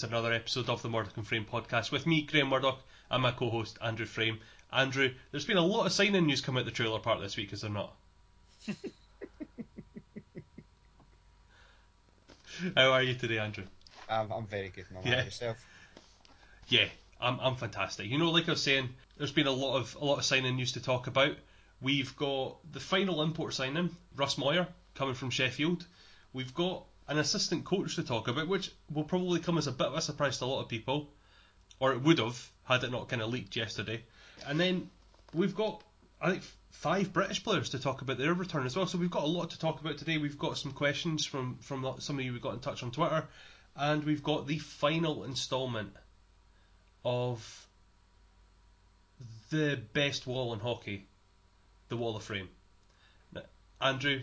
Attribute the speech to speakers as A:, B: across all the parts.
A: to another episode of the Murdoch and Frame podcast with me, Graham Murdoch, and my co-host Andrew Frame. Andrew, there's been a lot of signing news come out the trailer park this week, is there not? How are you today, Andrew?
B: I'm, I'm very good, man.
A: Yeah.
B: Yourself?
A: Yeah, I'm I'm fantastic. You know, like I was saying, there's been a lot of a lot of signing news to talk about. We've got the final import signing, Russ Moyer, coming from Sheffield. We've got an assistant coach to talk about, which will probably come as a bit of a surprise to a lot of people, or it would have had it not kind of leaked yesterday. And then we've got, I think, five British players to talk about their return as well. So we've got a lot to talk about today. We've got some questions from from some of you we got in touch on Twitter, and we've got the final instalment of the best wall in hockey, the Wall of Frame. Andrew,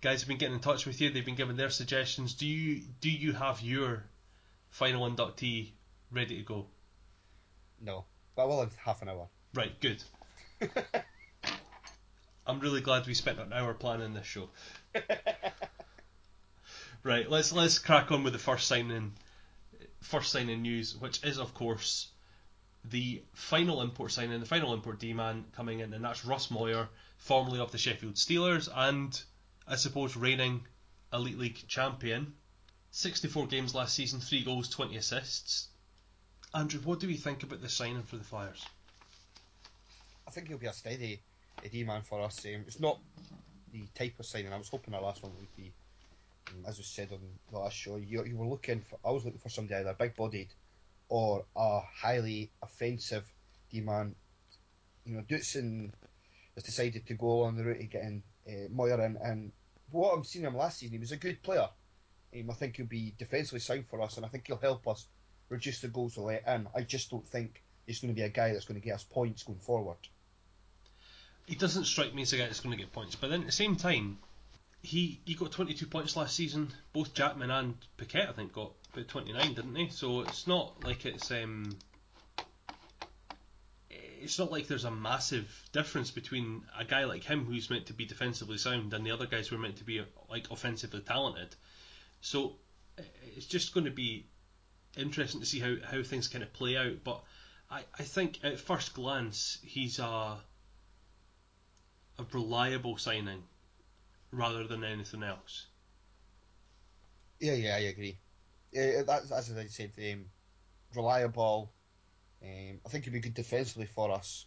A: guys have been getting in touch with you. They've been giving their suggestions. Do you do you have your final inductee ready to go?
B: No. But will in half an hour.
A: Right, good. I'm really glad we spent an hour planning this show. right, let's let's crack on with the first signing first signing news, which is of course the final import signing, the final import D man coming in, and that's Russ Moyer, formerly of the Sheffield Steelers, and I suppose reigning Elite League champion. 64 games last season, 3 goals, 20 assists. Andrew, what do we think about the signing for the Flyers?
B: I think he'll be a steady D man for us. Um, it's not the type of signing. I was hoping our last one would be, um, as we said on the last show, you, you were looking for. I was looking for somebody either big bodied or a highly offensive D man. You know, Dutson has decided to go on the route of getting uh, Moyer in, and what I'm seeing him last season, he was a good player. Um, I think he'll be defensively sound for us, and I think he'll help us reduce the goals we let in. I just don't think he's going to be a guy that's going to get us points going forward.
A: He doesn't strike me as a guy that's going to get points, but then at the same time, he he got 22 points last season. Both Jackman and Paquette, I think, got about 29, didn't they? So it's not like it's um, it's not like there's a massive difference between a guy like him who's meant to be defensively sound and the other guys who are meant to be like offensively talented. So it's just going to be interesting to see how, how things kind of play out. But I, I think at first glance he's a a reliable signing rather than anything else.
B: Yeah, yeah, I agree. Yeah, that's as I said, um, reliable. Um, I think he'd be good defensively for us.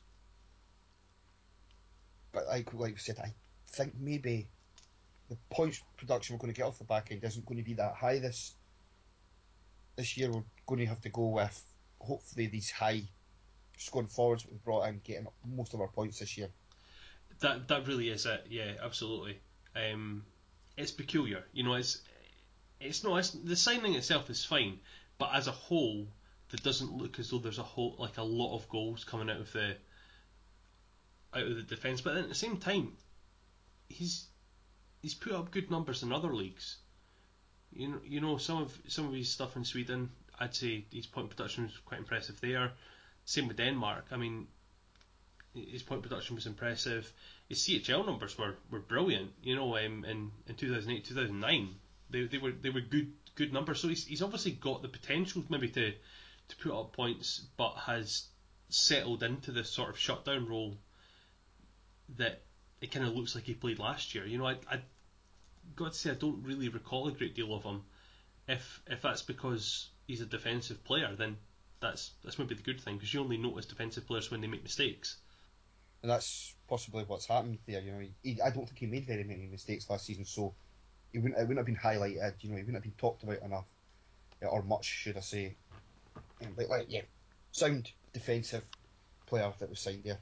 B: But like like we said, I think maybe the points production we're going to get off the back end isn't going to be that high this this year. We're going to have to go with hopefully these high scoring forwards we've brought in, getting most of our points this year.
A: That that really is it. Yeah, absolutely. Um, it's peculiar, you know. It's it's not it's, the signing itself is fine, but as a whole, that doesn't look as though there's a whole like a lot of goals coming out of the out of the defence. But at the same time, he's he's put up good numbers in other leagues. You know, you know some of some of his stuff in Sweden. I'd say his point production was quite impressive there. Same with Denmark. I mean, his point production was impressive. His CHL numbers were, were brilliant. You know, um, in in 2008, 2009, they, they were they were good good numbers. So he's, he's obviously got the potential maybe to to put up points, but has settled into this sort of shutdown role that it kind of looks like he played last year. You know, I I got to say I don't really recall a great deal of him. If if that's because he's a defensive player, then that's that's maybe the good thing because you only notice defensive players when they make mistakes
B: and that's possibly what's happened there. You know, he, I don't think he made very many mistakes last season, so he wouldn't it wouldn't have been highlighted. You know, he wouldn't have been talked about enough, or much, should I say? Like, yeah, sound defensive player that was signed there.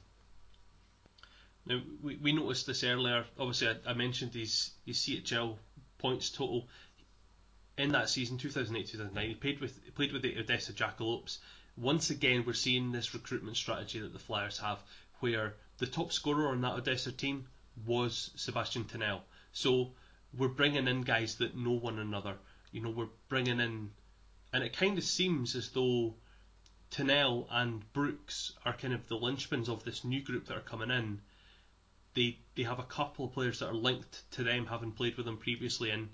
A: Now we, we noticed this earlier. Obviously, I, I mentioned his his CHL points total in that season, 2008-2009. He played with he played with the Odessa Jackalopes. Once again, we're seeing this recruitment strategy that the Flyers have, where the top scorer on that Odessa team was Sebastian Thinel. So we're bringing in guys that know one another. You know, we're bringing in, and it kind of seems as though Thinel and Brooks are kind of the linchpins of this new group that are coming in. They they have a couple of players that are linked to them, having played with them previously, and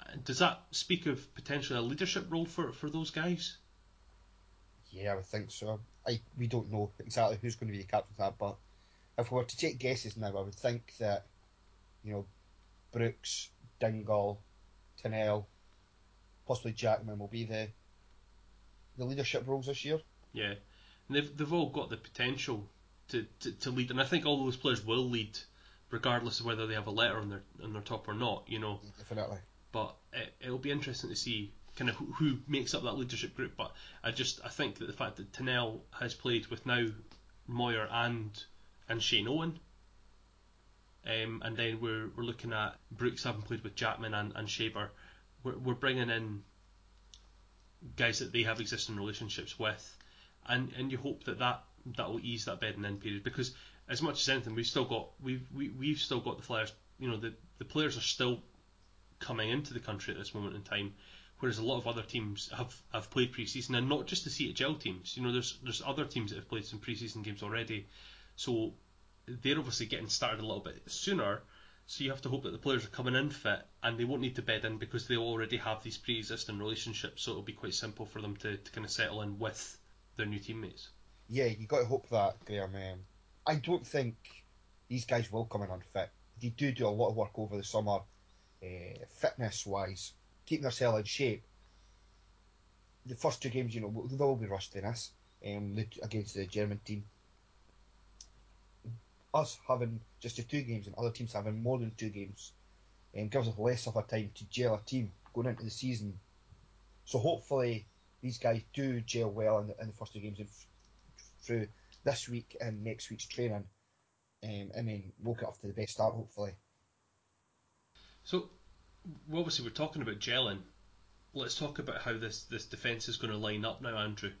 A: uh, Does that speak of potentially a leadership role for, for those guys?
B: Yeah, I would think so. I we don't know exactly who's going to be the captain of that, but if we were to take guesses now, I would think that you know Brooks, Dingle, Thinel, possibly Jackman will be the the leadership roles this year.
A: Yeah, and they've they've all got the potential to, to, to lead, and I think all those players will lead, regardless of whether they have a letter on their on their top or not. You know,
B: definitely.
A: But it, it'll be interesting to see kind of who, who makes up that leadership group. But I just I think that the fact that Thinel has played with now Moyer and and Shane Owen. Um, and then we're, we're looking at Brooks having played with Jackman and, and Schaber. We're, we're bringing in guys that they have existing relationships with, and and you hope that that that will ease that bedding in period because as much as anything we've still got we've we, we've still got the Flyers. You know the the players are still coming into the country at this moment in time, whereas a lot of other teams have, have played pre-season and not just the CHL teams. You know, there's there's other teams that have played some pre-season games already, so they're obviously getting started a little bit sooner. So you have to hope that the players are coming in fit and they won't need to bed in because they already have these pre-existing relationships. So it'll be quite simple for them to, to kind of settle in with their new teammates.
B: Yeah, you got to hope that, Graham. Um, I don't think these guys will come in unfit. They do do a lot of work over the summer, uh, fitness-wise, keeping themselves in shape. The first two games, you know, they will be rustiness um, against the German team us having just the two games and other teams having more than two games um, gives us less of a time to gel a team going into the season. So hopefully these guys do gel well in the, in the first two games and f- through this week and next week's training, um, and then we'll get off to the best start hopefully.
A: So obviously we're talking about gelling. Let's talk about how this, this defence is going to line up now, Andrew.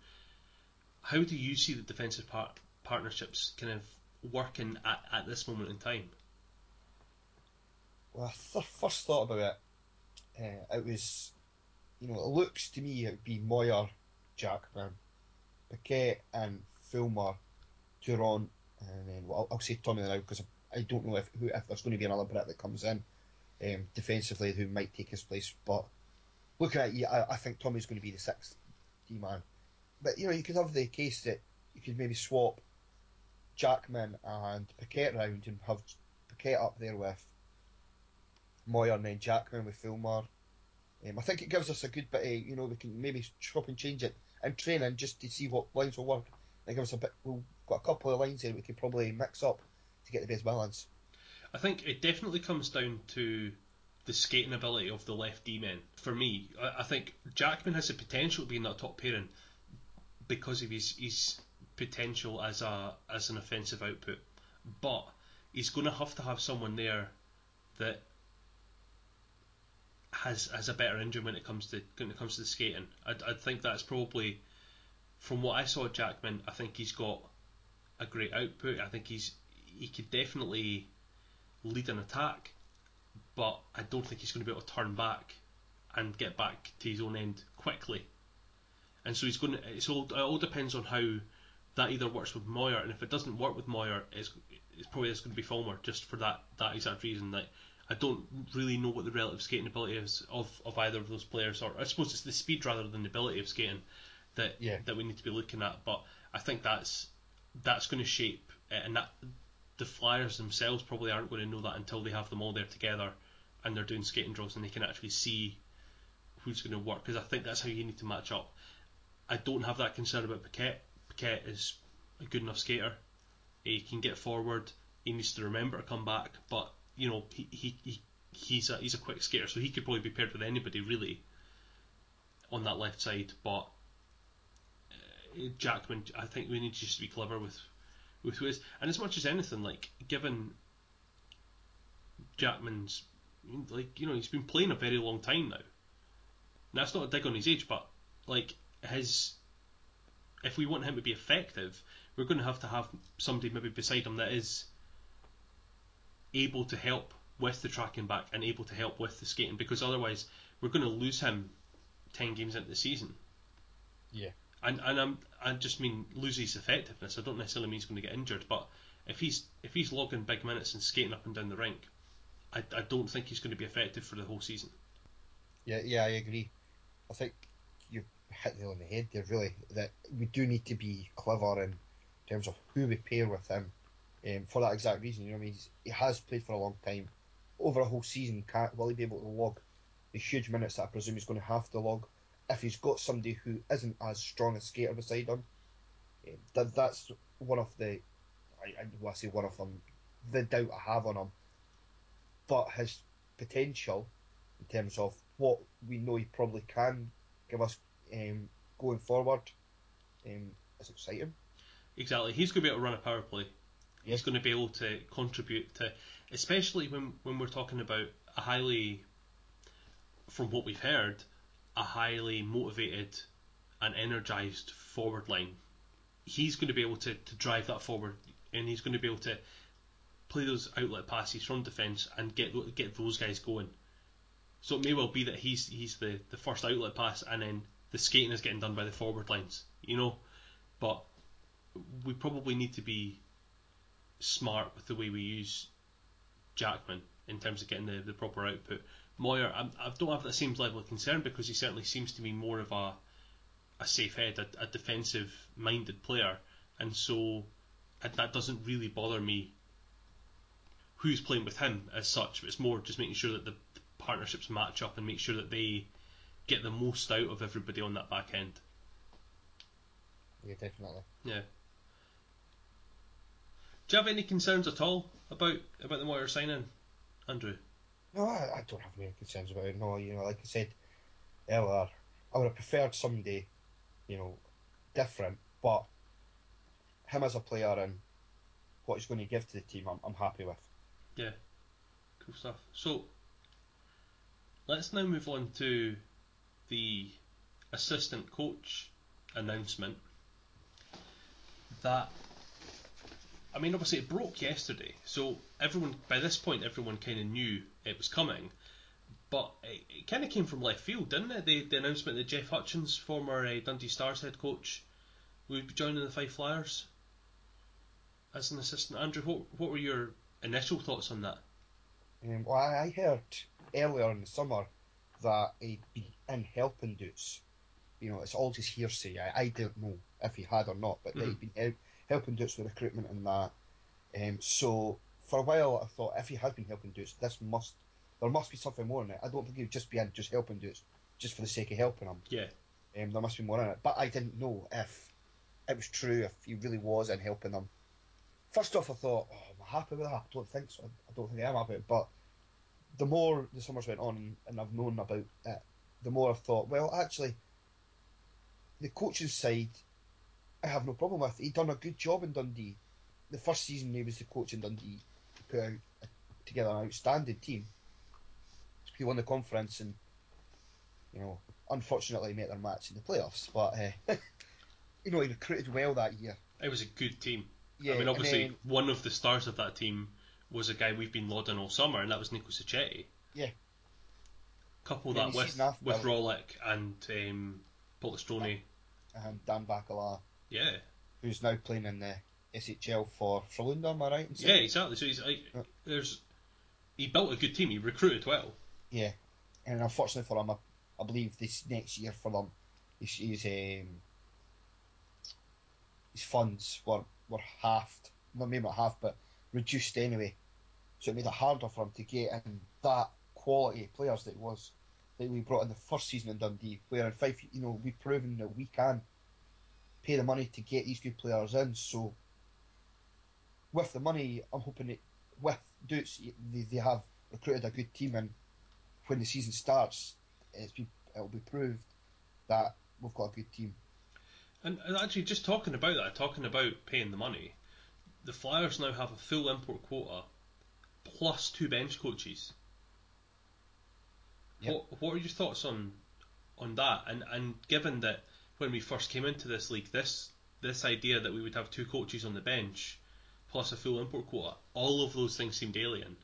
A: How do you see the defensive part, partnerships kind of working at, at this moment in time?
B: Well, I th- first thought about it, uh, it was, you know, it looks to me it would be Moyer, Jackman, Paquette, and Fulmer, Duron, and then well, I'll, I'll say Tommy now because I, I don't know if who, if there's going to be another Brit that comes in um, defensively who might take his place. But looking at it, I, I think Tommy's going to be the sixth D man. But you know, you could have the case that you could maybe swap Jackman and Paquette round and have Paquette up there with Moyer and then Jackman with Fulmer. Um, I think it gives us a good bit of, you know, we can maybe chop and change it in training just to see what lines will work. It gives us a bit, we've got a couple of lines here we could probably mix up to get the best balance.
A: I think it definitely comes down to the skating ability of the left D men. For me, I, I think Jackman has the potential to be in that top pairing because of his, his potential as a as an offensive output, but he's going to have to have someone there that has has a better engine when it comes to when it comes to the skating. I I think that's probably from what I saw Jackman. I think he's got a great output. I think he's he could definitely lead an attack, but I don't think he's going to be able to turn back and get back to his own end quickly. And so he's going to. It's all it all depends on how that either works with Moyer, and if it doesn't work with Moyer, it's, it's probably just going to be Fulmer, just for that, that exact reason. That I don't really know what the relative skating ability is of, of either of those players, or I suppose it's the speed rather than the ability of skating that
B: yeah.
A: that we need to be looking at. But I think that's that's going to shape, it, and that the Flyers themselves probably aren't going to know that until they have them all there together, and they're doing skating drills, and they can actually see who's going to work. Because I think that's how you need to match up. I don't have that concern about Paquette Paquette is a good enough skater. He can get forward. He needs to remember to come back, but you know he, he, he he's a he's a quick skater, so he could probably be paired with anybody really on that left side. But uh, Jackman, I think we need to just be clever with with who is, and as much as anything, like given Jackman's like you know he's been playing a very long time now. And that's not a dig on his age, but like his if we want him to be effective, we're going to have to have somebody maybe beside him that is able to help with the tracking back and able to help with the skating because otherwise we're going to lose him 10 games into the season.
B: Yeah.
A: And and I'm I just mean lose his effectiveness. I don't necessarily mean he's going to get injured, but if he's if he's logging big minutes and skating up and down the rink, I, I don't think he's going to be effective for the whole season.
B: Yeah, yeah, I agree. I think you hit the on the head there. Really, that we do need to be clever in terms of who we pair with him, um, for that exact reason. You know, I mean, He's, he has played for a long time, over a whole season. Can't will he be able to log the huge minutes that I presume he's going to have to log? If he's got somebody who isn't as strong a skater beside him, um, that that's one of the, I, I, well, I say one of them, the doubt I have on him. But his potential in terms of what we know he probably can give us um, going forward um, is exciting.
A: Exactly. He's going to be able to run a power play.
B: Yes.
A: He's going to be able to contribute to, especially when, when we're talking about a highly, from what we've heard, a highly motivated and energized forward line. He's going to be able to, to drive that forward and he's going to be able to play those outlet passes from defence and get get those guys going. So it may well be that he's he's the, the first outlet pass and then the skating is getting done by the forward lines, you know. But we probably need to be smart with the way we use Jackman in terms of getting the, the proper output. Moyer, I, I don't have that same level of concern because he certainly seems to be more of a a safe head, a, a defensive minded player, and so that doesn't really bother me who's playing with him as such. It's more just making sure that the partnerships match up and make sure that they get the most out of everybody on that back end.
B: Yeah, definitely.
A: Yeah. Do you have any concerns at all about about the Moyer signing, Andrew?
B: No, I, I don't have any concerns about it. No, you know, like I said earlier, I would have preferred somebody, you know, different, but him as a player and what he's going to give to the team, I'm, I'm happy with.
A: Yeah. Cool stuff. So let's now move on to the assistant coach announcement. That I mean, obviously it broke yesterday, so everyone by this point everyone kind of knew it was coming. But it, it kind of came from left field, didn't it? The, the announcement that Jeff Hutchins, former uh, Dundee Stars head coach, would be joining the Fife Flyers as an assistant. Andrew, what what were your initial thoughts on that?
B: Um, well, I I heard earlier in the summer that he'd be in helping duties. You know, it's all just hearsay. I, I don't know if he had or not, but that he'd been help, helping duties with recruitment and that. Um, so for a while, I thought if he had been helping duties, this must there must be something more in it. I don't think he'd just be in just helping duties just for the sake of helping him.
A: Yeah.
B: Um, there must be more in it. But I didn't know if it was true, if he really was in helping them. First off, I thought, oh, am I happy with that? I don't think so. I don't think I am happy. But the more the summers went on and, I've known about it, the more I've thought, well, actually, the coaching side, I have no problem with. He'd done a good job in Dundee. The first season he was the coach in Dundee, he put out together an outstanding team. He won the conference and, you know, unfortunately met their match in the playoffs. But, uh, you know, he recruited well that year.
A: It was a good team.
B: Yeah,
A: I mean, obviously,
B: then-
A: one of the stars of that team was a guy we've been lauding all summer, and that was Nico Sacchetti.
B: Yeah.
A: Couple
B: Yeah,
A: that with
B: after-
A: with Rollick and um, Polistroni.
B: um, Dan Bakala,
A: Yeah,
B: who's now playing in the SHL for Frölunda, am I right?
A: yeah, exactly. So he's like,
B: Yeah.
A: there's he built a good team. He recruited well.
B: Yeah, and unfortunately for him, I, I believe this next year for them, his his, um, his funds were were halved. Not maybe not halved, but reduced anyway. So it made it harder for him to get in that quality of players that was that we brought in the first season in Dundee. Where in Fife, you know, we've proven that we can pay the money to get these good players in. So with the money, I'm hoping that with Dutz, they, they have recruited a good team, and when the season starts, be, it'll be proved that we've got a good team.
A: And actually, just talking about that, talking about paying the money, the Flyers now have a full import quota plus two bench coaches.
B: Yep.
A: What What are your thoughts on on that? And and given that when we first came into this league, this this idea that we would have two coaches on the bench plus a full import quota, all of those things seemed alien.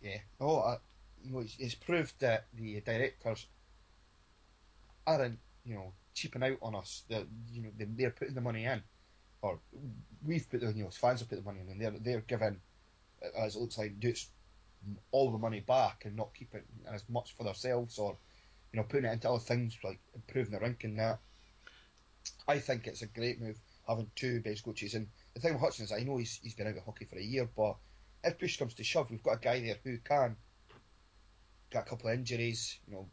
B: Yeah. Oh, I, you know, it's, it's proved that the directors aren't, you know, cheaping out on us. That you know, they- they're putting the money in, or we've put the, you know, fans have put the money in, and they're they're giving, as it looks like, Dutz all the money back and not keeping as much for themselves or you know, putting it into other things like improving the ranking. That I think it's a great move having two base coaches. And the thing with Hutchins is, I know he's he's been out of hockey for a year, but if push comes to shove, we've got a guy there who can got a couple of injuries, you know,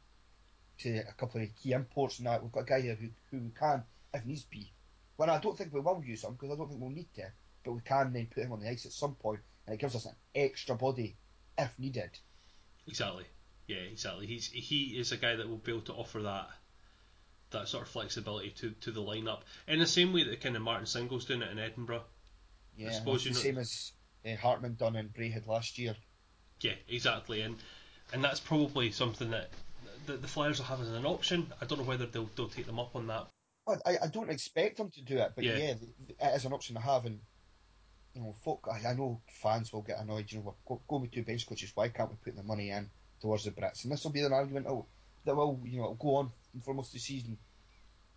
B: to a couple of key imports and that. We've got a guy here who who can, if needs be. Well, I don't think we will use him because I don't think we'll need to, but we can then put him on the ice at some point, and it gives us an extra body if needed.
A: Exactly. Yeah, exactly. He's he is a guy that will be able to offer that that sort of flexibility to, to the lineup in the same way that kind of Martin Cingel's doing it in Edinburgh.
B: Yeah, I suppose the know, same as uh, Hartman done in Braehead last year.
A: Yeah, exactly, and and that's probably something that the, the Flyers will have as an option. I don't know whether they'll they'll take them up on that.
B: I, I don't expect them to do it, but yeah, yeah it is an option to have. And you know, folk, I, I know fans will get annoyed. You know, go, go with two bench coaches. Why can't we put the money in towards the Brits? And this will be an argument oh, that will you know go on for most of the season.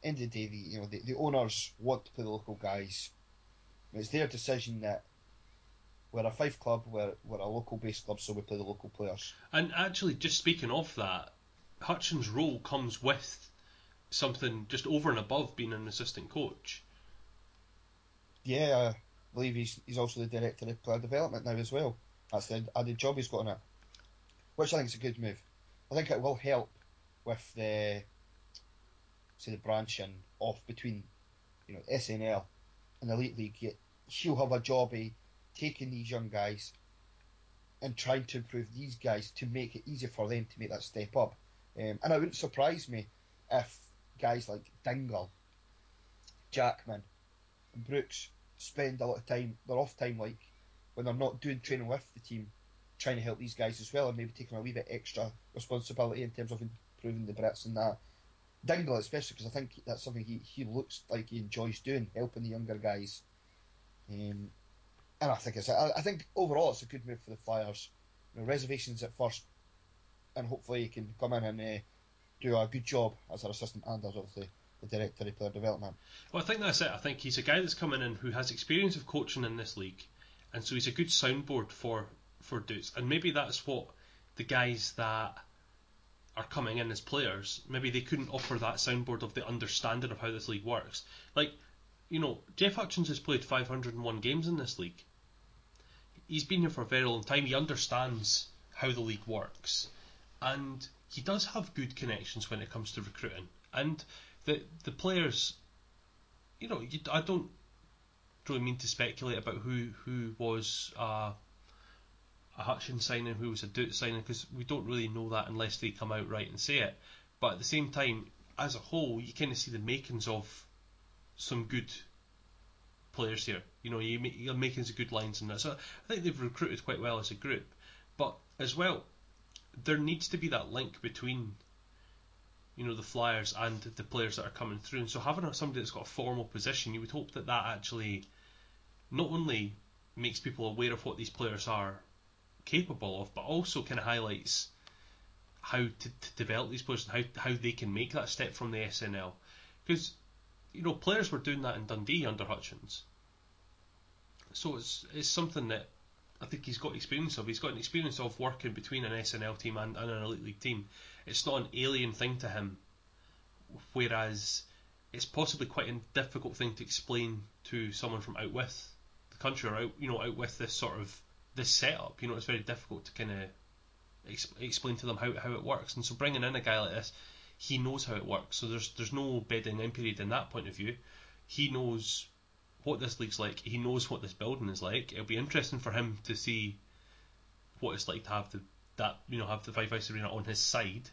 B: End of the day, the you know the, the owners want to play the local guys. It's their decision that we're a Fife club, we're, we're a local based club, so we play the local players.
A: And actually, just speaking of that, Hutchins' role comes with something just over and above being an assistant coach.
B: Yeah, believe he's he's also the director of player development now as well. That's the added job he's got on it, which I think is a good move. I think it will help with the say the branching off between you know SNL and the Elite League. He'll have a job of taking these young guys and trying to improve these guys to make it easier for them to make that step up. Um, and it wouldn't surprise me if guys like Dingle, Jackman, Brooks spend a lot of time, their off time, like when they're not doing training with the team, trying to help these guys as well, and maybe taking a wee bit extra responsibility in terms of improving the Brits and that. Dingle, especially because I think that's something he, he looks like he enjoys doing, helping the younger guys. Um, and I think it's I, think overall it's a good move for the Flyers. You know, reservations at first, and hopefully he can come in and uh, do a good job as an assistant and as obviously the director of player development.
A: Well, I think that's it. I think he's a guy that's coming in who has experience of coaching in this league, and so he's a good soundboard for for Dutz. And maybe that's what the guys that are coming in as players, maybe they couldn't offer that soundboard of the understanding of how this league works. Like, you know, Jeff Hutchins has played 501 games in this league he's been here for a very long time. He understands how the league works, and he does have good connections when it comes to recruiting. And the the players, you know, you, I don't really mean to speculate about who who was uh, a Hutchins signing, who was a Duke signing, because we don't really know that unless they come out right and say it. But at the same time, as a whole, you kind of see the makings of some good players here. You know, you you're making some good lines in that. So I think they've recruited quite well as a group. But as well, there needs to be that link between you know the Flyers and the players that are coming through. And so having somebody that's got a formal position, you would hope that that actually not only makes people aware of what these players are capable of, but also kind of highlights how to, to develop these players and how how they can make that step from the SNL. Because you know players were doing that in Dundee under Hutchins. So it's it's something that I think he's got experience of. He's got an experience of working between an SNL team and, and an elite league team. It's not an alien thing to him. Whereas it's possibly quite a difficult thing to explain to someone from out with the country or out you know out with this sort of this setup. You know, it's very difficult to kind of ex- explain to them how how it works. And so bringing in a guy like this, he knows how it works. So there's there's no bedding in period in that point of view. He knows what this league's like. He knows what this building is like. It'll be interesting for him to see what it's like to have the that you know have the Fife Ice Arena on his side,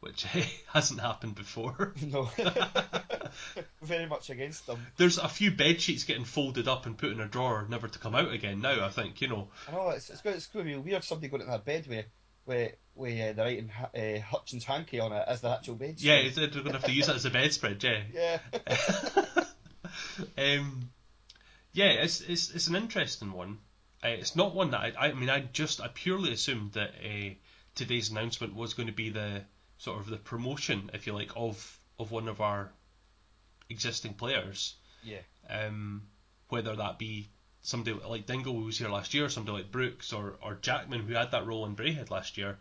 A: which hasn't happened before.
B: No, very much against them.
A: There's a few bed sheets getting folded up and put in a drawer, never to come out again. Now I think you know.
B: I know it's it's going, it's going to be weird. Somebody going in their bed with with with uh, the writing uh, Hutchins hanky on it as the actual bed.
A: Yeah, they're going to have to use it as a bedspread. Yeah.
B: Yeah.
A: um, yeah, it's it's it's an interesting one. Uh, it's not one that I, I mean I just I purely assumed that uh, today's announcement was going to be the sort of the promotion, if you like, of of one of our existing players.
B: Yeah.
A: Um, whether that be somebody like Dingle who was here last year, somebody like Brooks or or Jackman who had that role in Braehead last year,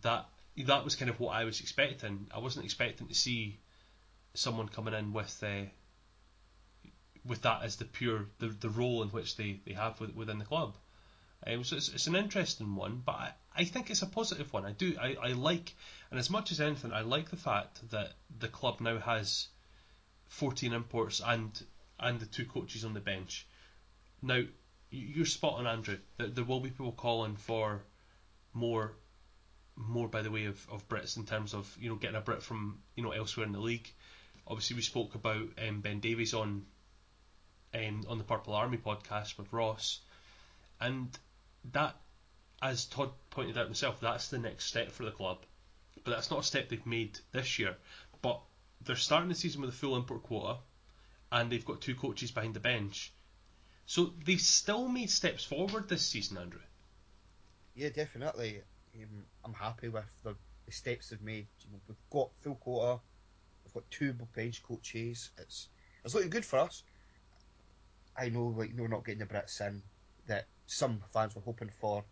A: that that was kind of what I was expecting. I wasn't expecting to see someone coming in with uh, with that as the pure the, the role in which they, they have within the club. Um, so it's, it's an interesting one, but I, I think it's a positive one. I do I, I like, and as much as anything, I like the fact that the club now has 14 imports and and the two coaches on the bench. Now, you're spot on, Andrew. There, there will be people calling for more more by the way of, of Brits in terms of you know getting a Brit from you know elsewhere in the league. Obviously, we spoke about um, Ben Davies on um, on the Purple Army podcast with Ross, and that, as Todd pointed out himself, that's the next step for the club. But that's not a step they've made this year. But they're starting the season with a full import quota, and they've got two coaches behind the bench. So they've still made steps forward this season, Andrew.
B: Yeah, definitely. Um, I'm happy with the, the steps they've made. We've got full quota. We've got two bench coaches. It's it's looking good for us. I know, like, we're not getting the Brits in that some fans were hoping for,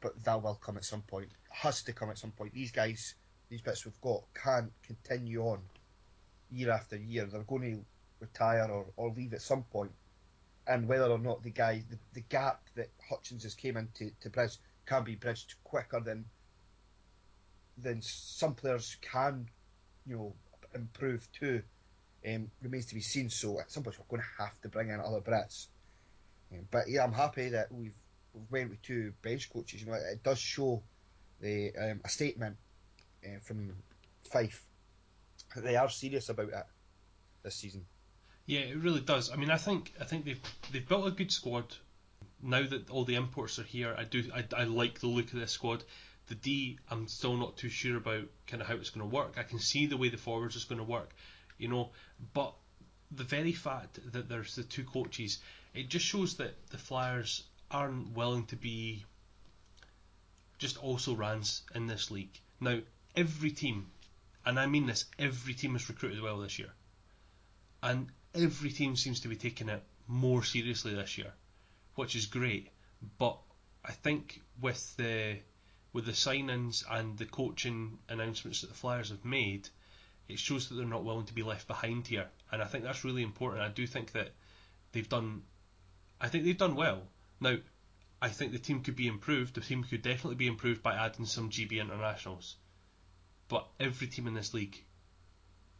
B: but that will come at some point. It has to come at some point. These guys, these bits we've got, can't continue on year after year. They're going to retire or, or leave at some point. And whether or not the guy, the, the gap that Hutchins has came into to bridge can be bridged quicker than than some players can, you know, improve too um, remains to be seen. So at some point we're going to have to bring in other Brits. Um, but yeah, I'm happy that we've, we've went with two bench coaches. You know, it, does show the um, a statement uh, from Fife that they are serious about it this season.
A: Yeah, it really does. I mean, I think I think they've they've built a good squad. Now that all the imports are here, I do I, I like the look of this squad. The D, I'm still not too sure about kind of how it's going to work. I can see the way the forwards is going to work you know. But the very fact that there's the two coaches, it just shows that the Flyers aren't willing to be just also rans in this league. Now, every team, and I mean this, every team has recruited well this year. And every team seems to be taking it more seriously this year, which is great. But I think with the with the signings and the coaching announcements that the Flyers have made, it shows that they're not willing to be left behind here, and I think that's really important. I do think that they've done, I think they've done well. Now, I think the team could be improved. The team could definitely be improved by adding some GB internationals, but every team in this league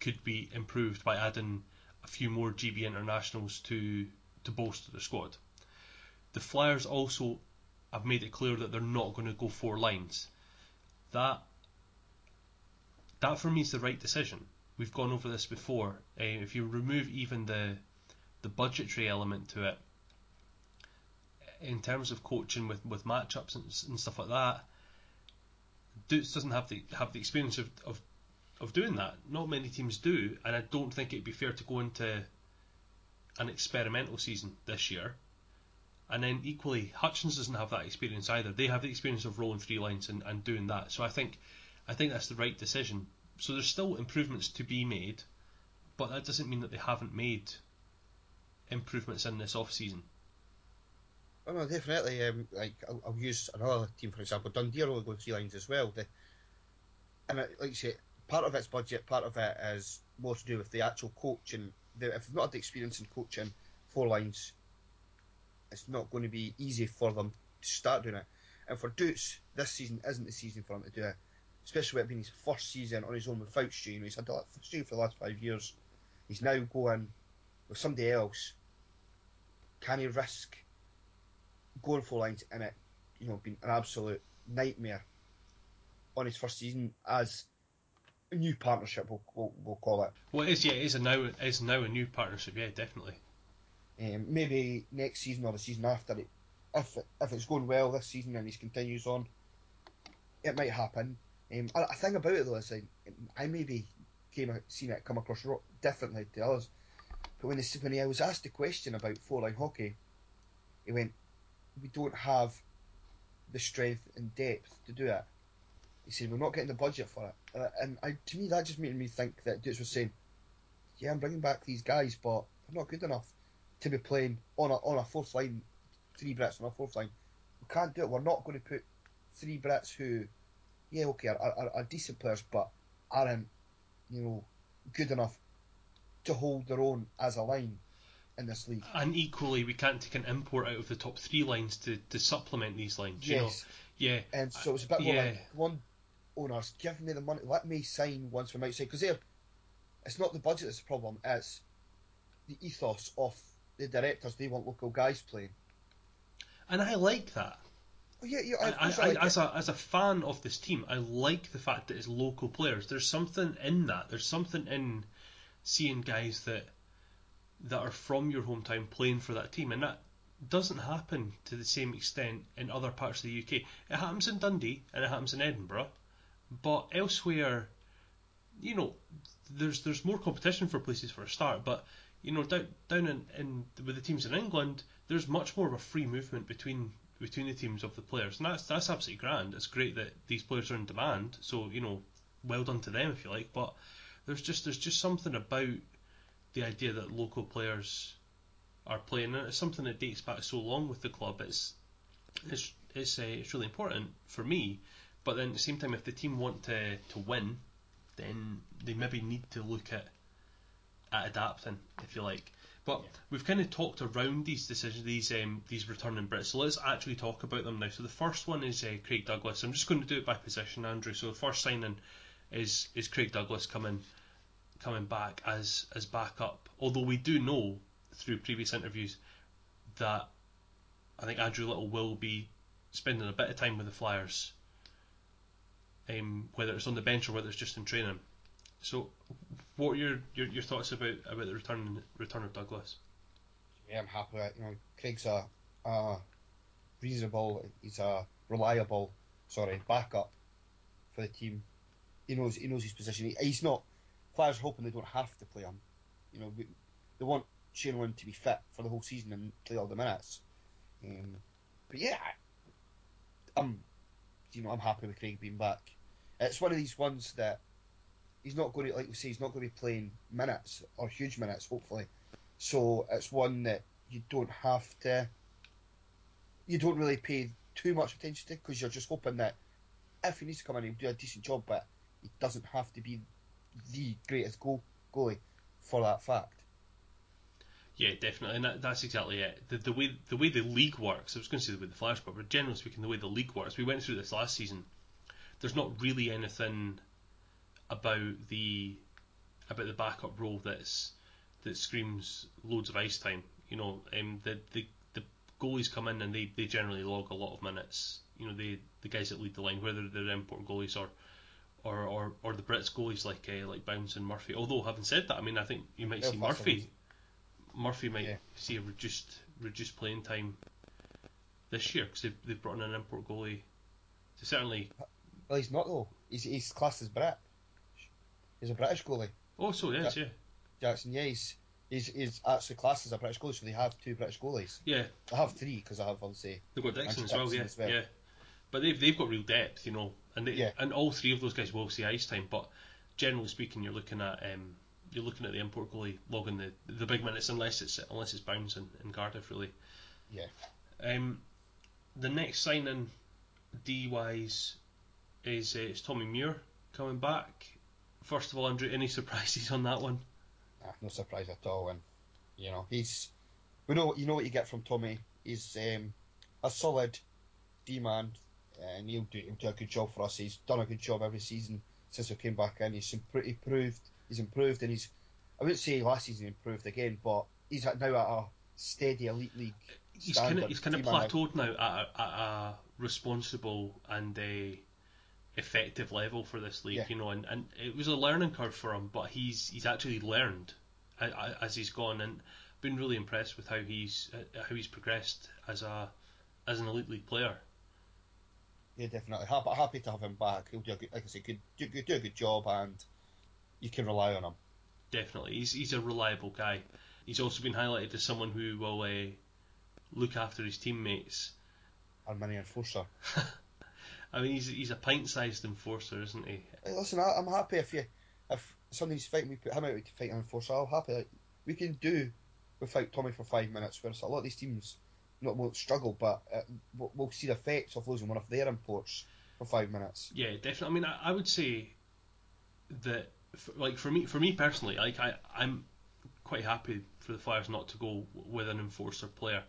A: could be improved by adding a few more GB internationals to to bolster the squad. The Flyers also have made it clear that they're not going to go four lines. That that for me is the right decision. We've gone over this before. Uh, if you remove even the the budgetary element to it, in terms of coaching with, with matchups and, and stuff like that, Dutz doesn't have the have the experience of, of of doing that. Not many teams do, and I don't think it'd be fair to go into an experimental season this year. And then equally, Hutchins doesn't have that experience either. They have the experience of rolling three lines and, and doing that. So I think I think that's the right decision. So there's still improvements to be made, but that doesn't mean that they haven't made improvements in this off season.
B: Oh no, definitely. Um, like I'll, I'll, use another team for example. Dundee are only going three lines as well. And it, like you say, part of it's budget, part of it is more to do with the actual coaching. The, if they've not had the experience in coaching four lines, it's not going to be easy for them to start doing it. And for Dutz, this season isn't the season for him to do it especially with it being his first season on his own without Stu. he's had that Stu for the last five years. He's now going with somebody else. Can he risk going full lines in it? You know, being an absolute nightmare on his first season as a new partnership. We'll, we'll, we'll call it.
A: Well, it is. Yeah, it is a now. It is now a new partnership. Yeah, definitely.
B: Um, maybe next season or the season after, it, if it, if it's going well this season and he continues on, it might happen. Um, a thing about it though is like, I maybe came seen it come across differently to others, but when, this, when I was asked the question about four line hockey, he went, "We don't have the strength and depth to do it." He said, "We're not getting the budget for it," uh, and I, to me that just made me think that Dutz was saying, "Yeah, I'm bringing back these guys, but they're not good enough to be playing on a on a fourth line, three Brits on a fourth line. We can't do it. We're not going to put three Brits who, yeah, okay, are, are, are decent players, but aren't, you know, good enough to hold their own as a line in this league.
A: And equally, we can't take an import out of the top three lines to, to supplement these lines. You know?
B: Yes,
A: Yeah.
B: and so it's a bit more
A: Yeah.
B: like one owners give me the money, let me sign ones from outside because. It's not the budget that's the problem. It's the ethos of the directors. They want local guys playing.
A: And I like that.
B: Yeah, yeah.
A: I,
B: of
A: I,
B: I like
A: I, as a as a fan of this team, I like the fact that it's local players. There's something in that. There's something in seeing guys that that are from your hometown playing for that team, and that doesn't happen to the same extent in other parts of the UK. It happens in Dundee and it happens in Edinburgh, but elsewhere, you know, there's there's more competition for places for a start. But you know, down down in, in with the teams in England, there's much more of a free movement between between the teams of the players, and that's that's absolutely grand. It's great that these players are in demand, so you know, well done to them if you like. But there's just there's just something about the idea that local players are playing, and it's something that dates back so long with the club. It's it's it's uh, it's really important for me. But then at the same time, if the team want to to win, then they maybe need to look at at adapting, if you like. But
B: Yeah.
A: we've kind of talked around these decisions, these um, these returning Brits. So let's actually talk about them now. So the first one is uh, Craig Douglas. I'm just going to do it by position, Andrew. So the first signing is is Craig Douglas coming coming back as as backup. Although we do know through previous interviews that I think Andrew Little will be spending a bit of time with the Flyers, um, whether it's on the bench or whether it's just in training. So, what are your, your, your thoughts about about the return return of Douglas?
B: Yeah, I'm happy. You know, Craig's a, a reasonable, he's a reliable, sorry, backup for the team. He knows he knows his position. He, he's not. Are hoping they don't have to play him. You know, we, they want Shane to be fit for the whole season and play all the minutes. Um, but yeah, I'm, you know, I'm happy with Craig being back. It's one of these ones that he's not going to, like we say, he's not going to be playing minutes or huge minutes, hopefully. So it's one that you don't have to, you don't really pay too much attention to because you're just hoping that if he needs to come in, he'll do a decent job, but he doesn't have to be the greatest goal goalie for that fact.
A: Yeah, definitely, and that, that's exactly it. The, the way the way the league works, I was going to say the way the work, but generally speaking, the way the league works, we went through this last season. There's not really anything about the about the backup role that's that screams loads of ice time. You know, um, the the the goalies come in and they, they generally log a lot of minutes. You know, they the guys that lead the line, whether they're import goalies or or, or, or the Brits goalies like uh, like Bowns and Murphy. Although having said that, I mean I think you might see Murphy
B: ones.
A: Murphy might
B: Yeah.
A: see a reduced reduced playing time this year because they've, they've brought in an import goalie. So certainly,
B: Well, he's not though. He's he's classed as Brit. He's a British goalie.
A: oh, so yes, yeah,
B: Jackson, yeah, he's, he's, he's actually classed as a British goalie, so they have two British goalies.
A: yeah.
B: I have three because I have, obviously,
A: They've got Dixon
B: And
A: as well, yeah,
B: as well.
A: yeah. But they've they've got real depth, you know, and they,
B: Yeah.
A: and all three of those guys will see ice time. But generally speaking, you're looking at um, you're looking at the import goalie logging the the big minutes unless it's unless it's Bowns in, in Cardiff really.
B: Yeah.
A: Um, the next signing D wise is uh, is Tommy Muir coming back. First of all, Andrew, any surprises on that one?
B: nah, no surprise at all. And you know, he's we know you know what you get from Tommy. He's um, a solid D man, and he'll do he'll do a good job for us. He's done a good job every season since we came back in. He's improved, improved he's improved, and he's I wouldn't say last season improved again, but he's now at a steady elite league.
A: He's kind of he's kind of plateaued now at a, at a responsible and a effective level for this league,
B: Yeah.
A: you know, and, and it was a learning curve for him, but he's he's actually learned as he's gone, and been really impressed with how he's uh, how he's progressed as a as an elite league player.
B: Yeah, definitely. Happy, happy to have him back. He'll do a good, like I say, good, do, do a good job, and you can rely on him.
A: Definitely, he's he's a reliable guy. He's also been highlighted as someone who will uh, look after his teammates.
B: Arminian enforcer.
A: I mean, he's he's a pint-sized enforcer, isn't he?
B: Hey, listen, I, I'm happy if you if somebody's fighting, we put him out to fight an enforcer. I'm happy. Like, we can do without Tommy for five minutes. Whereas a lot of these teams not won't struggle, but uh, we'll, see the effects of losing one of their imports for five minutes.
A: Yeah, definitely. I mean, I, I would say that, f like for me, for me personally, like I, I'm quite happy for the Flyers not to go with an enforcer player,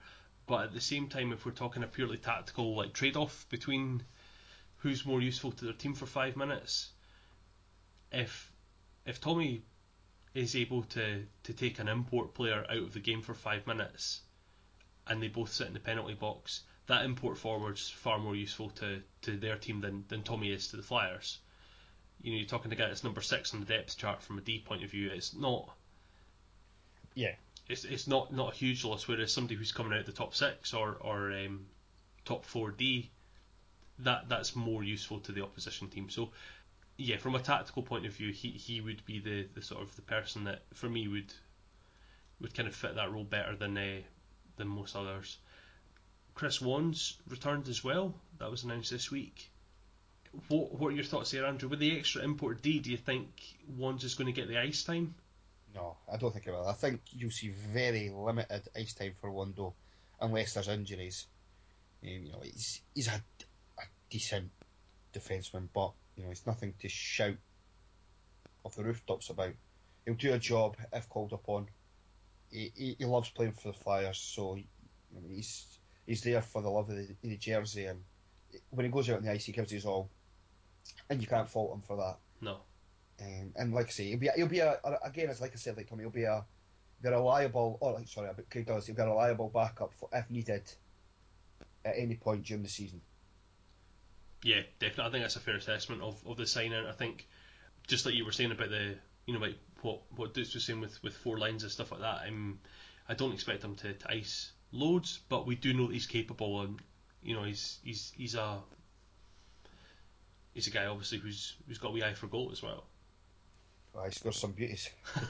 A: but at the same time, if we're talking a purely tactical like trade-off between who's more useful to their team for five minutes, if if Tommy is able to to take an import player out of the game for five minutes, and they both sit in the penalty box, that import forward's far more useful to, to their team than, than Tommy is to the Flyers. You know, you're talking to a guy that's number six on the depth chart from a D point of view. It's not.
B: Yeah.
A: It's, it's not, not a huge loss. Whereas somebody who's coming out the top six or or um, top four D, that that's more useful to the opposition team. So yeah, from a tactical point of view, he, he would be the, the sort of the person that for me would would kind of fit that role better than uh, than most others. Chris Wands returned as well. That was announced this week. What what are your thoughts there, Andrew? With the extra import D, do you think Wands is going to get the ice time?
B: No, I don't think it will. I think you'll see very limited ice time for Wondo, unless there's injuries. Um, you know, he's he's a decent defenseman, but you know, it's nothing to shout off the rooftops about. He'll do a job if called upon. He, he, he loves playing for the Flyers, so I mean, he's he's there for the love of the, the jersey, and when he goes out on the ice, he gives his all, and you can't fault him for that.
A: No.
B: Um, and like I say, he'll be he'll be a, again as like I said, like Tommy, he'll be a be a reliable. Oh, like, sorry, Craig does. He'll be a reliable backup for if needed at any point during the season.
A: Yeah, definitely. I think that's a fair assessment of, of the signing. I think just like you were saying about the you know like what what Dutz was saying with, with four lines and stuff like that. I'm I don't expect him to, to ice loads, but we do know that he's capable and you know he's he's he's a he's a guy obviously who's who's got a wee eye for goal as well.
B: Well, he scores some beauties.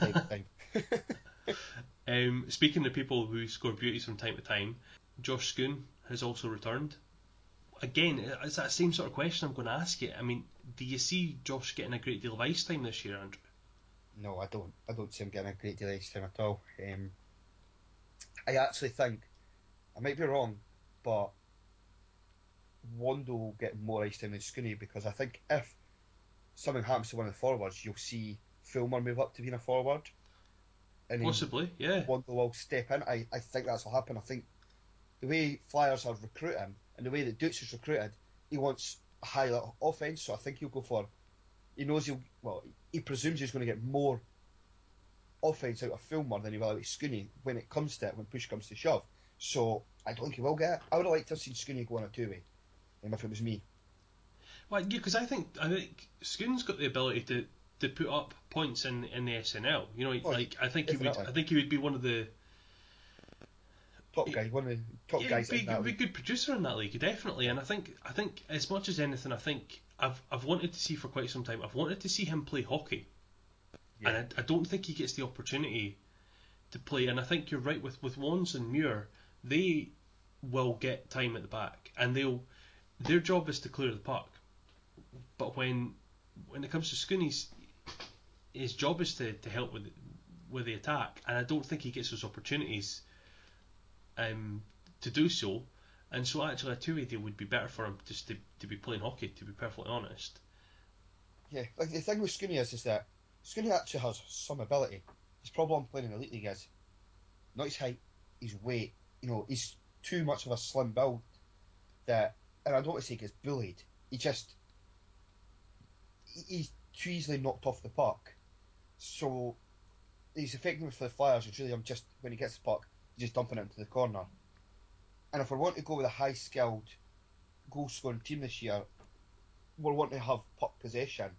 A: um, speaking of people who score beauties from time to time, Josh Schoon has also returned again, it's that same sort of question I'm going to ask you. I mean, do you see Josh getting a great deal of ice time this year, Andrew?
B: No, I don't. I don't see him getting a great deal of ice time at all. Um, I actually think I might be wrong, but Wondo will get more ice time than Scooney because I think if something happens to one of the forwards, you'll see Fulmer move up to being a forward.
A: And Possibly, yeah.
B: Wondo will step in. I, I think that's will happen. I think the way Flyers are recruiting, and the way that Dutz is recruited, he wants a high offense. So I think he'll go for. He knows he'll. Well, he presumes he's going to get more offense out of Fulmer than he will out of Scooney when it comes to it, when push comes to shove. So I don't think he will get it. I would have liked to have seen Scooney go on a two way, um, if it was me.
A: Well, yeah, because I think I think Schoon's got the ability to, to put up points in in the SNL. You know, well, like I think he would. I think he would be one of the
B: top guy, one of the top
A: yeah,
B: guys.
A: Be, be a good producer in that league, definitely. And I think, I think as much as anything, I think I've I've wanted to see for quite some time. I've wanted to see him play hockey, yeah. and I, I, don't think he gets the opportunity to play. And I think you're right with with Wands and Muir. They will get time at the back, and they'll their job is to clear the puck. But when when it comes to Scooney's, his job is to, to help with with the attack, and I don't think he gets those opportunities um, to do so. And so actually a two-way deal would be better for him just to, to be playing hockey, to be perfectly honest.
B: Yeah, like the thing with Scooney is, is that Scooney actually has some ability. His problem playing in the elite league is not his height, his weight. You know, he's too much of a slim build that, and I don't want to say he gets bullied. He just he's too easily knocked off the puck. So his effectiveness for the Flyers is really just when he gets the puck, just dumping it into the corner. And if we want to go with a high skilled goal scoring team this year, we want to have puck possession.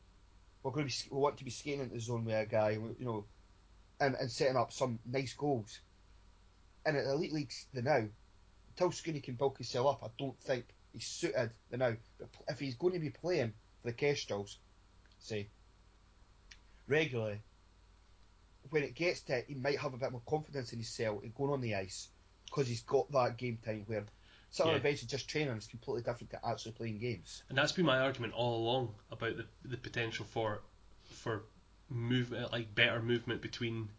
B: We're going to be, we want to be skating into the zone with a guy, you know, and, and setting up some nice goals. And at the elite leagues, the now, until can bulk himself up, I don't think he's suited the now. But if he's going to be playing for the Kestrels, say, regularly, when it gets to it, he might have a bit more confidence in himself and going on the ice because he's got that game time where some yeah. events just training is completely different to actually playing games.
A: And that's been my argument all along about the the potential for for movement, like better movement between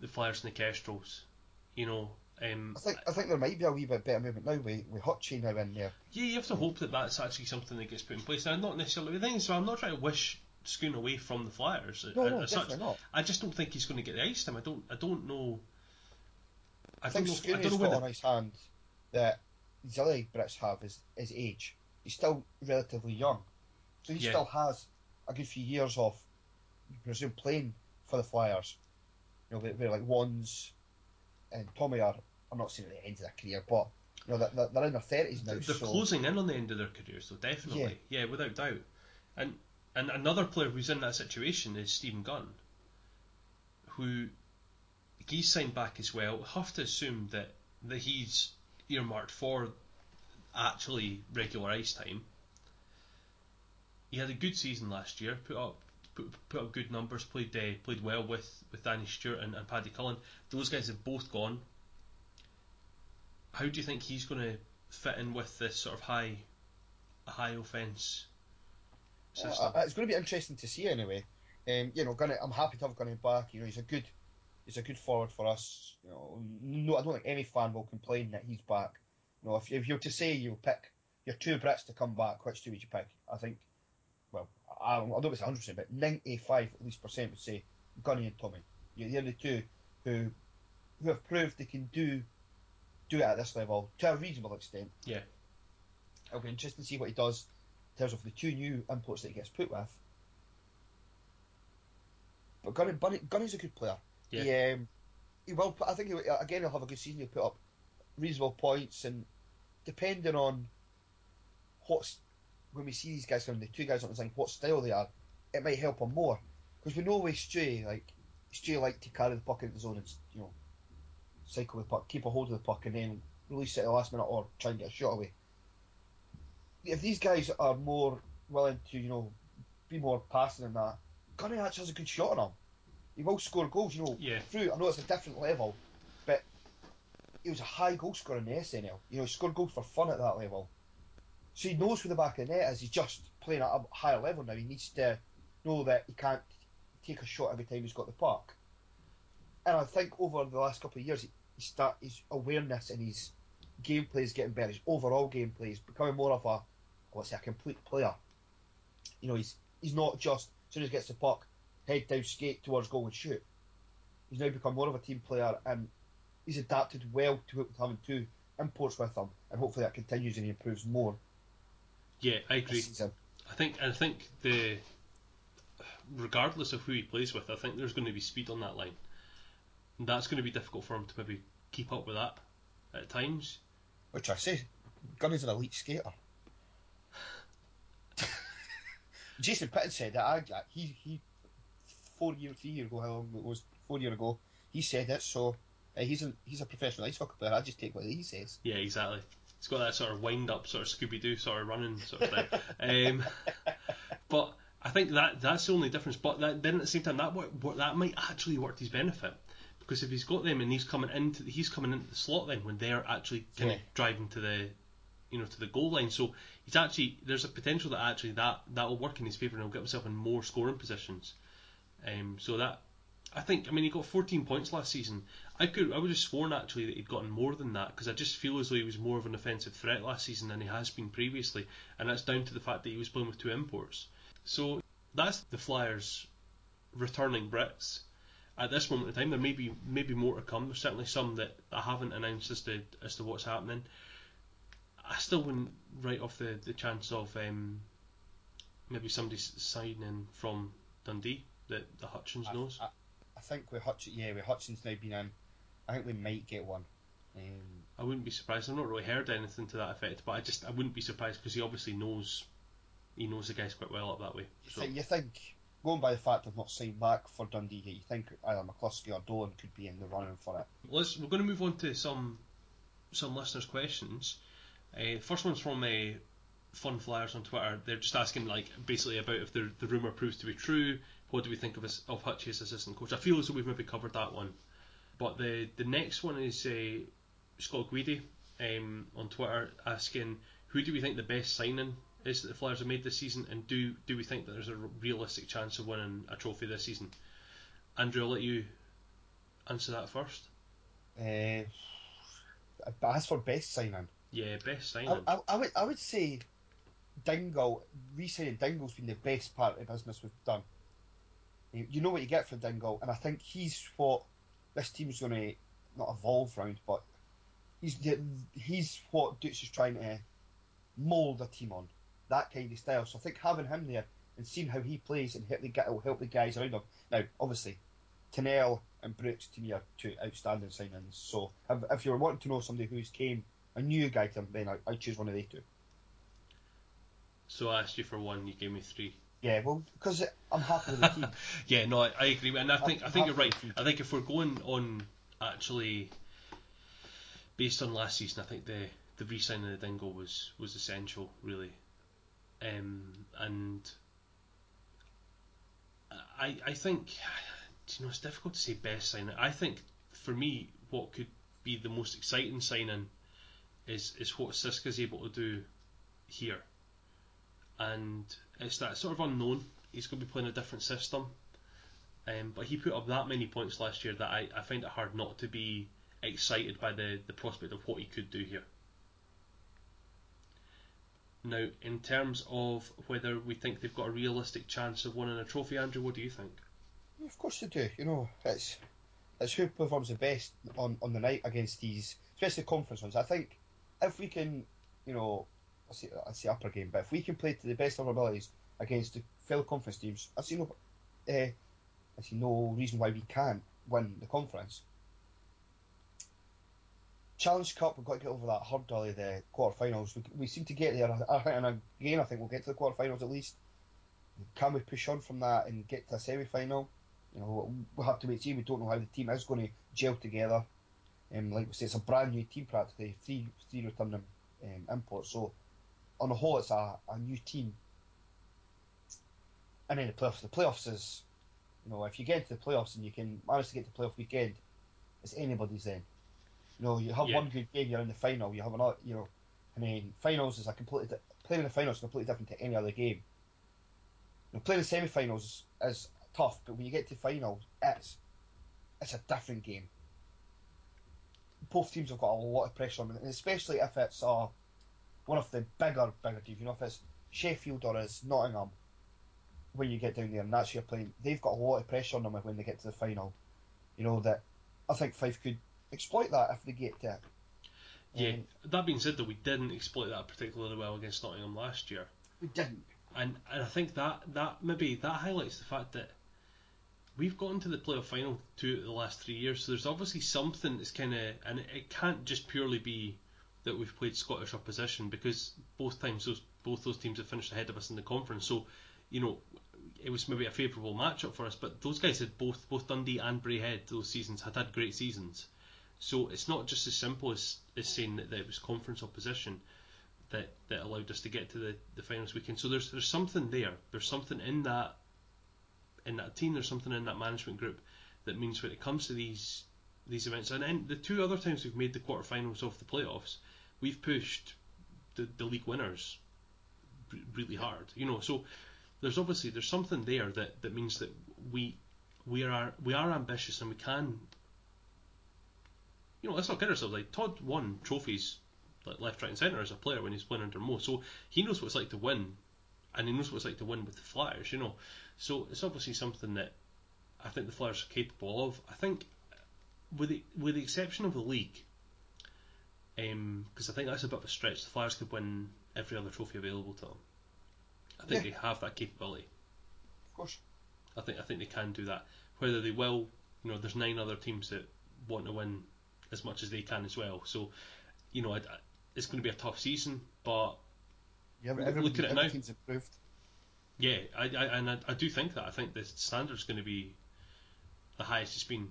A: the Flyers and the Kestrels. You know, Um,
B: I think I think there might be a wee bit better movement now with with Hutchie now in there.
A: yeah, you have to hope that that's actually something that gets put in place. Now, not necessarily the thing so I'm not trying to wish Schoon away from the Flyers.
B: No,
A: as
B: no, definitely not.
A: I just don't think he's going to get the ice time. I don't. I don't know. I,
B: I
A: don't know. I don't know
B: got on his hand that these other Brits have is his age. He's still relatively young, so he
A: Yeah.
B: still has a good few years of, I presume, playing for the Flyers. You know, where like ones and Tommy are. I'm not saying at the end of their career, but you know they're, they're- they're in their thirties now.
A: They're
B: so
A: closing in on the end of their careers, so definitely, yeah. without doubt. And and another player who's in that situation is Stephen Gunn, who he's signed back as well. Have to assume that that he's earmarked for actually regular ice time. He had a good season last year. Put up put, put up good numbers. Played uh, played well with with Danny Stewart and, and Paddy Cullen. Those guys have both gone. How do you think he's going to fit in with this sort of high, high offence system?
B: Uh, it's going to be interesting to see anyway. Um, you know, Gunny, I'm happy to have Gunny back. You know, he's a good, he's a good forward for us. You know, no, I don't think any fan will complain that he's back. You know, if, if you're to say you'll pick your two Brits to come back, which two would you pick? I think, well, I, I don't know if it's 100, percent but 95 at least percent would say Gunny and Tommy. You're the only two who who have proved they can do do it at this level to a reasonable extent.
A: Yeah.
B: It'll be interesting to see what he does in terms of the two new imports that he gets put with. But Gunny, Bunny, Gunny's a good player.
A: Yeah.
B: He, um, he will. Put, I think he, again he'll have a good season. He'll put up reasonable points, and depending on what's when we see these guys coming, the two guys on the line, what style they are, it might help him more. Because we know with Stewie, like Stewie like to carry the puck into the zone and you know cycle with the puck, keep a hold of the puck, and then release it at the last minute or try and get a shot away. If these guys are more willing to, you know, be more passing than that, Gunny actually has a good shot on him. He will score goals, you know.
A: Yeah.
B: Through, I know it's a different level, but he was a high goal scorer in the SNL. You know, he scored goals for fun at that level. So he knows where the back of the net is. He's just playing at a higher level now. He needs to know that he can't take a shot every time he's got the puck. And I think over the last couple of years, he, he start his awareness and his gameplay is getting better. His overall gameplay is becoming more of a, let's say, a complete player. You know, he's he's not just as soon as he gets the puck, head down, skate towards goal and shoot. He's now become more of a team player and he's adapted well to it with having two imports with him, and hopefully that continues and he improves more
A: Yeah, I agree. I think I think the regardless of who he plays with, I think there's going to be speed on that line. And that's going to be difficult for him to maybe keep up with that at times.
B: Which I say, Gunny's an elite skater. Jason Pitton said that. I, he he four years, three years ago, how long it was, four years ago, he said it. So uh, he's a he's a professional ice hockey player. I just take what he says.
A: Yeah, exactly. It's got that sort of wind up, sort of Scooby Doo, sort of running sort of thing. um, but I think that that's the only difference. But that, then at the same time, that work, work, that might actually work to his benefit because if he's got them and he's coming into the, he's coming into the slot then when they're actually kind
B: Yeah.
A: of driving to the you know to the goal line. So he's actually there's a potential that actually that that will work in his favour and he'll get himself in more scoring positions. Um, so that I think I mean he got 14 points last season. I could I would have sworn actually that he'd gotten more than that because I just feel as though he was more of an offensive threat last season than he has been previously, and that's down to the fact that he was playing with two imports. So that's the Flyers returning Brits. At this moment in time, there may be maybe more to come. There's certainly some that I haven't announced as to as to what's happening. I still wouldn't write off the, the chance of um, maybe somebody signing from Dundee that the Hutchins
B: I,
A: knows.
B: I, I think with Hutch, yeah, with Hutchins now being in, I think we might get one. Um,
A: I wouldn't be surprised. I've not really heard anything to that effect, but I just I wouldn't be surprised because he obviously knows he knows the guys quite well up that way.
B: you,
A: So
B: think, you think going by the fact I've not signed back for Dundee yet, you think either McCluskey or Dolan could be in the running for it?
A: let's we're going to move on to some some listeners' questions. Uh, first one's from uh, Fun Flyers on Twitter. They're just asking like basically about if the the rumor proves to be true. What do we think of his, of Hutchie as assistant coach? I feel as though we've maybe covered that one. But the the next one is uh, Scott Guidi um, on Twitter asking who do we think the best signing is that the Flyers have made this season, and do do we think that there's a realistic chance of winning a trophy this season? Andrew, I'll let you answer that first.
B: Uh, as for best signing,
A: Yeah, best
B: I,
A: signing.
B: I, I would I would say Cingel re-signing Cingel's been the best part of the business we've done. You, you know what you get for Dingle, and I think he's what this team's going to not evolve round, but he's the, he's what Dutz is trying to mould a team on that kind of style. So I think having him there and seeing how he plays and help the will help the guys around him. Now, obviously, Thinel and Brooks to me are two outstanding signings. So if, if you're wanting to know somebody who's came a new guy to him, then I, I'd choose one of the two.
A: So I asked you for one, you gave me three.
B: Yeah, well, because I'm happy with the team.
A: yeah, no, I, I agree, and I think I think you're right. I think if we're going on actually based on last season, I think the the re-signing of Cingel was was essential, really, um, and I I think you know it's difficult to say best signing. I think for me, what could be the most exciting signing is is what Siska's able to do here, and it's that sort of unknown. He's going to be playing a different system. Um, but he put up that many points last year that I, I find it hard not to be excited by the, the prospect of what he could do here. Now, in terms of whether we think they've got a realistic chance of winning a trophy, Andrew, what do you think?
B: Of course they do. You know, it's it's who performs the best on, on the night against these, especially conference ones. I think if we can, you know, I see, I see upper game, but if we can play to the best of our abilities against the fellow conference teams, I see no, uh, I see no reason why we can't win the conference. Challenge Cup, we've got to get over that hurdle of the quarterfinals. We, we seem to get there, I, and again, I think we'll get to the quarterfinals at least. Can we push on from that and get to a semi final? You know, we'll have to wait and see. We don't know how the team is going to gel together. Um, like we say, it's a brand new team practically, three three returning um, imports. So on the whole, it's a, a new team. And then the playoffs. The playoffs is, you know, if you get to the playoffs and you can manage to get to the playoff weekend, it's anybody's then. You know, you have
A: Yeah.
B: one good game, you're in the final. You have another, you know, and then finals is a completely di- playing in the finals is completely different to any other game. You know, playing the semi-finals is tough, but when you get to finals, it's it's a different game. Both teams have got a lot of pressure on them, and especially if it's uh, one of the bigger, bigger teams. You know, if it's Sheffield or it's Nottingham, when you get down there and that's your playing, they've got a lot of pressure on them when they get to the final. You know that I think Fife could exploit that if they get to it.
A: Yeah.
B: Um,
A: That being said, though, we didn't exploit that particularly well against Nottingham last year.
B: we didn't.
A: and and I think that that maybe that highlights the fact that we've gotten to the playoff final two of the last three years. So there's obviously something that's kind of, and it, can't just purely be that we've played Scottish opposition because both times those both those teams have finished ahead of us in the conference. So you know it was maybe a favourable matchup for us, but those guys had both both Dundee and Braehead those seasons had had great seasons. So it's not just as simple as, as saying that, that it was conference opposition that, that allowed us to get to the, the finals weekend. So there's there's something there. There's something in that in that team. There's something in that management group that means when it comes to these these events, and then the two other times we've made the quarterfinals of the playoffs, we've pushed the, the league winners really hard. You know, so there's obviously there's something there that, that means that we we are we are ambitious and we can. You know, let's not kid ourselves. Like Todd won trophies like left, right, and centre as a player when he's playing under Mo. So he knows what it's like to win, and he knows what it's like to win with the Flyers. You know, so it's obviously something that I think the Flyers are capable of. I think, with the with the exception of the league, um, because I think that's a bit of a stretch. The Flyers could win every other trophy available to them. I think
B: Yeah.
A: they have that capability.
B: Of course.
A: I think I think they can do that. Whether they will, you know, there's nine other teams that want to win as much as they can as well. So, you know, I, I- it's going to be a tough season, but
B: Yeah,
A: Look- at it now.
B: improved.
A: yeah, I, I and I, I do think that I think the standard's going to be the highest it's been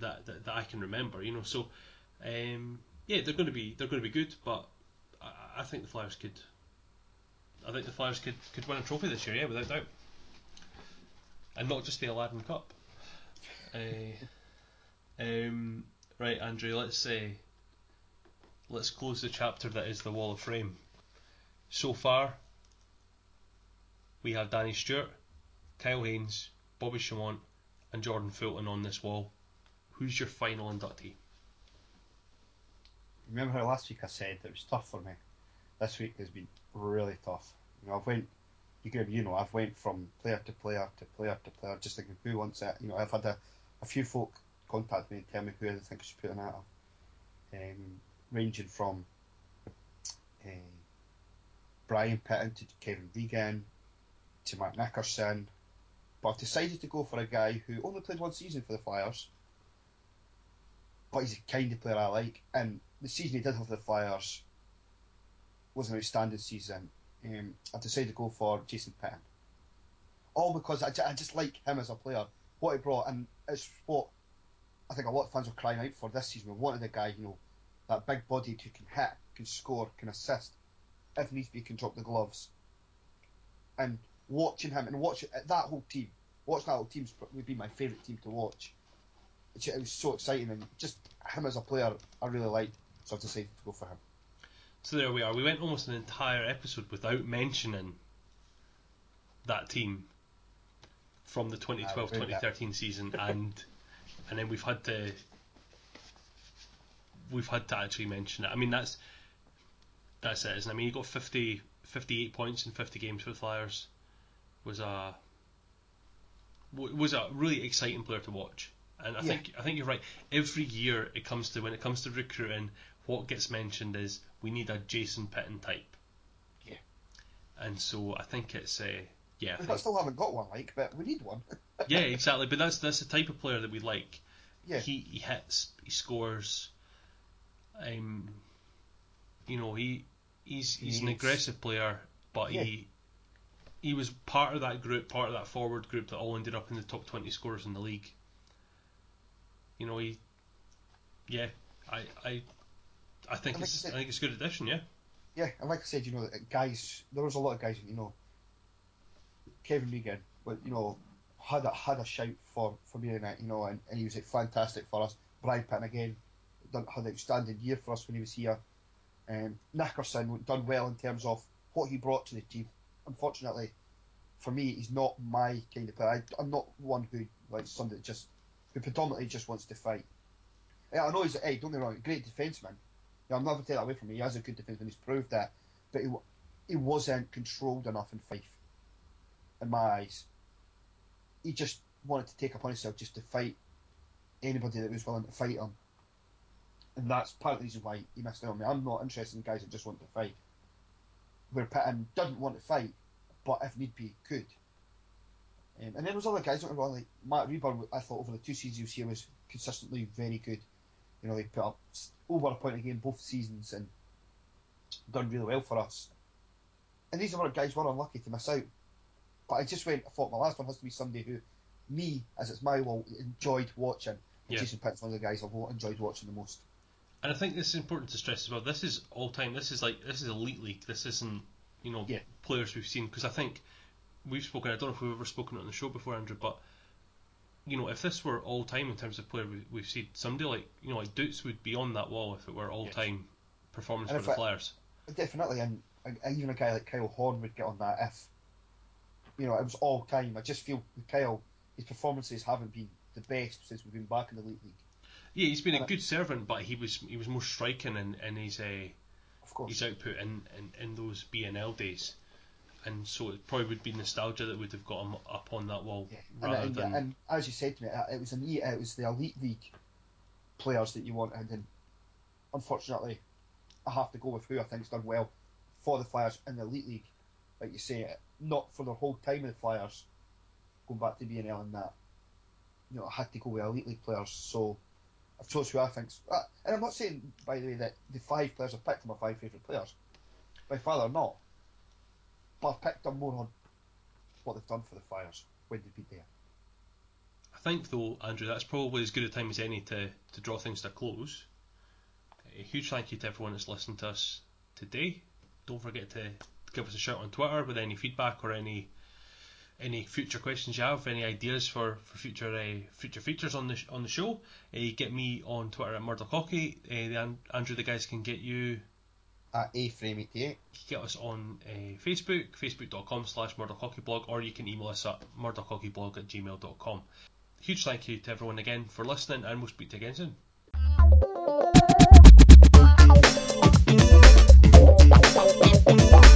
A: that, that that I can remember. You know, so um, yeah, they're going to be they're going to be good, but I, I think the Flyers could. I think the Flyers could, could win a trophy this year, yeah, without doubt, and not just the Aladdin Cup. Uh, um, right, Andrew, let's say let's close the chapter that is the Wall of Fame. So far, we have Danny Stewart, Kyle Haynes, Bobby Chamont, and Jordan Fulton on this wall. Who's your final inductee?
B: remember how last week I said that it was tough for me. This week has been really tough. You know, I've went, you could, you know, I've went from player to player to player to player, just thinking who wants it. You know, I've had a, a few folk contact me and tell me who they think I should put in it. Um, ranging from uh, Brian Pitton to Kevin Regan to Matt Nickerson. But I've decided to go for a guy who only played one season for the Flyers, but he's the kind of player I like. And the season he did have for the Flyers was an outstanding season. Um, I've decided to go for Jason Pitton. All because I, I just like him as a player, what he brought, and it's what I think a lot of fans are crying out for this season. We wanted a guy, you know, that big body who can hit, can score, can assist. If needs be, can drop the gloves. And watching him and watching that whole team, watching that whole team would be my favourite team to watch. It was so exciting and just him as a player, I really liked, so I decided to go for him.
A: So there we are. We went almost an entire episode without mentioning that team from the 2012-2013 season, and and then we've had to we've had to actually mention it. I mean that's that's it, isn't it? I mean he got 50, 58 points in 50 games for the Flyers. Was a was a really exciting player to watch. And I
B: Yeah.
A: think I think you're right. Every year it comes to when it comes to recruiting, what gets mentioned is we need a Jason Pitton type.
B: Yeah.
A: And so I think it's uh, yeah, I
B: I still haven't got one like, but we need one.
A: yeah, exactly. But that's that's the type of player that we like.
B: Yeah.
A: He he hits, he scores. Um, you know he he's he's an aggressive player, but
B: Yeah.
A: he he was part of that group, part of that forward group that all ended up in the top twenty scorers in the league. You know he, yeah, I I I think
B: like
A: it's
B: I
A: I think it's a good addition. Yeah,
B: Yeah, and like I said, you know, guys, there was a lot of guys, you know, Kevin Regan, but you know, had a had a shout for for being in it, you know, and, and he was like, fantastic for us. Brian Pitton again, had an outstanding year for us when he was here. Um, Nickerson done well in terms of what he brought to the team. Unfortunately, for me, he's not my kind of player. I, I'm not one who like somebody that just who predominantly just wants to fight. Yeah, I know he's hey, don't get me wrong, a great defenseman. Yeah, I'm never take that away from him. He has a good defenseman. He's proved that, but he he wasn't controlled enough in Fife. In my eyes, he just wanted to take upon himself just to fight anybody that was willing to fight him, and that's part of the reason why he missed out on me. I'm not interested in guys that just want to fight. Where Pitton didn't want to fight, but if need be, could. Um, and then there was other guys, don't get me wrong, like Matt Reber, I thought over the two seasons he was here was consistently very good. You know, he put up over a point a game both seasons and done really well for us. And these other guys were unlucky to miss out. But I just went, I thought my last one has to be somebody who, me, as it's my role, enjoyed watching. And
A: Yeah.
B: Jason Pitt's one of the guys I've enjoyed watching the most.
A: And I think this is important to stress as well. This is all time. This is like this is elite league. This isn't you know
B: Yeah.
A: players we've seen because I think we've spoken. I don't know if we've ever spoken on the show before, Andrew, but you know if this were all time in terms of player we, we've seen, somebody like you know like Dutz would be on that wall if it were all time performance
B: And
A: for the Flyers.
B: Definitely, and and even a guy like Kyle Horne would get on that if, you know, it was all time. I just feel Kyle, his performances haven't been the best since we've been back in the Elite League.
A: Yeah, he's been a good servant, but he was he was more striking in, in his uh,
B: Of course.
A: his output in, in, in those BNL days. And so it probably would be nostalgia that would have got him up on that wall
B: Yeah.
A: rather
B: and, and,
A: than
B: and as you said to me, uh, it was an it was the elite league players that you wanted, and unfortunately, I have to go with who I think's done well for the Flyers in the elite league. Like you say, not for the whole time of the Flyers, going back to BNL and that. You know, I had to go with elite league players, so I've chose who I think's. And I'm not saying, by the way, that the five players I've picked are my five favourite players. By far, they're not. But I've picked them more on what they've done for the Fires when they've been there.
A: I think though, Andrew, that's probably as good a time as any to, to draw things to a close. A huge thank you to everyone that's listened to us today. Don't forget to give us a shout on Twitter with any feedback or any any future questions you have, any ideas for, for future uh, future features on the on the show, uh, get me on Twitter at murdercocky. Uh, Andrew, the guys can get you
B: at aframe88.
A: Get us on uh, Facebook, facebook.com slash murdercockyblog, or you can email us at murdercockyblog at gmail.com. Huge thank you to everyone again for listening, and we'll speak to you again soon. Thank you.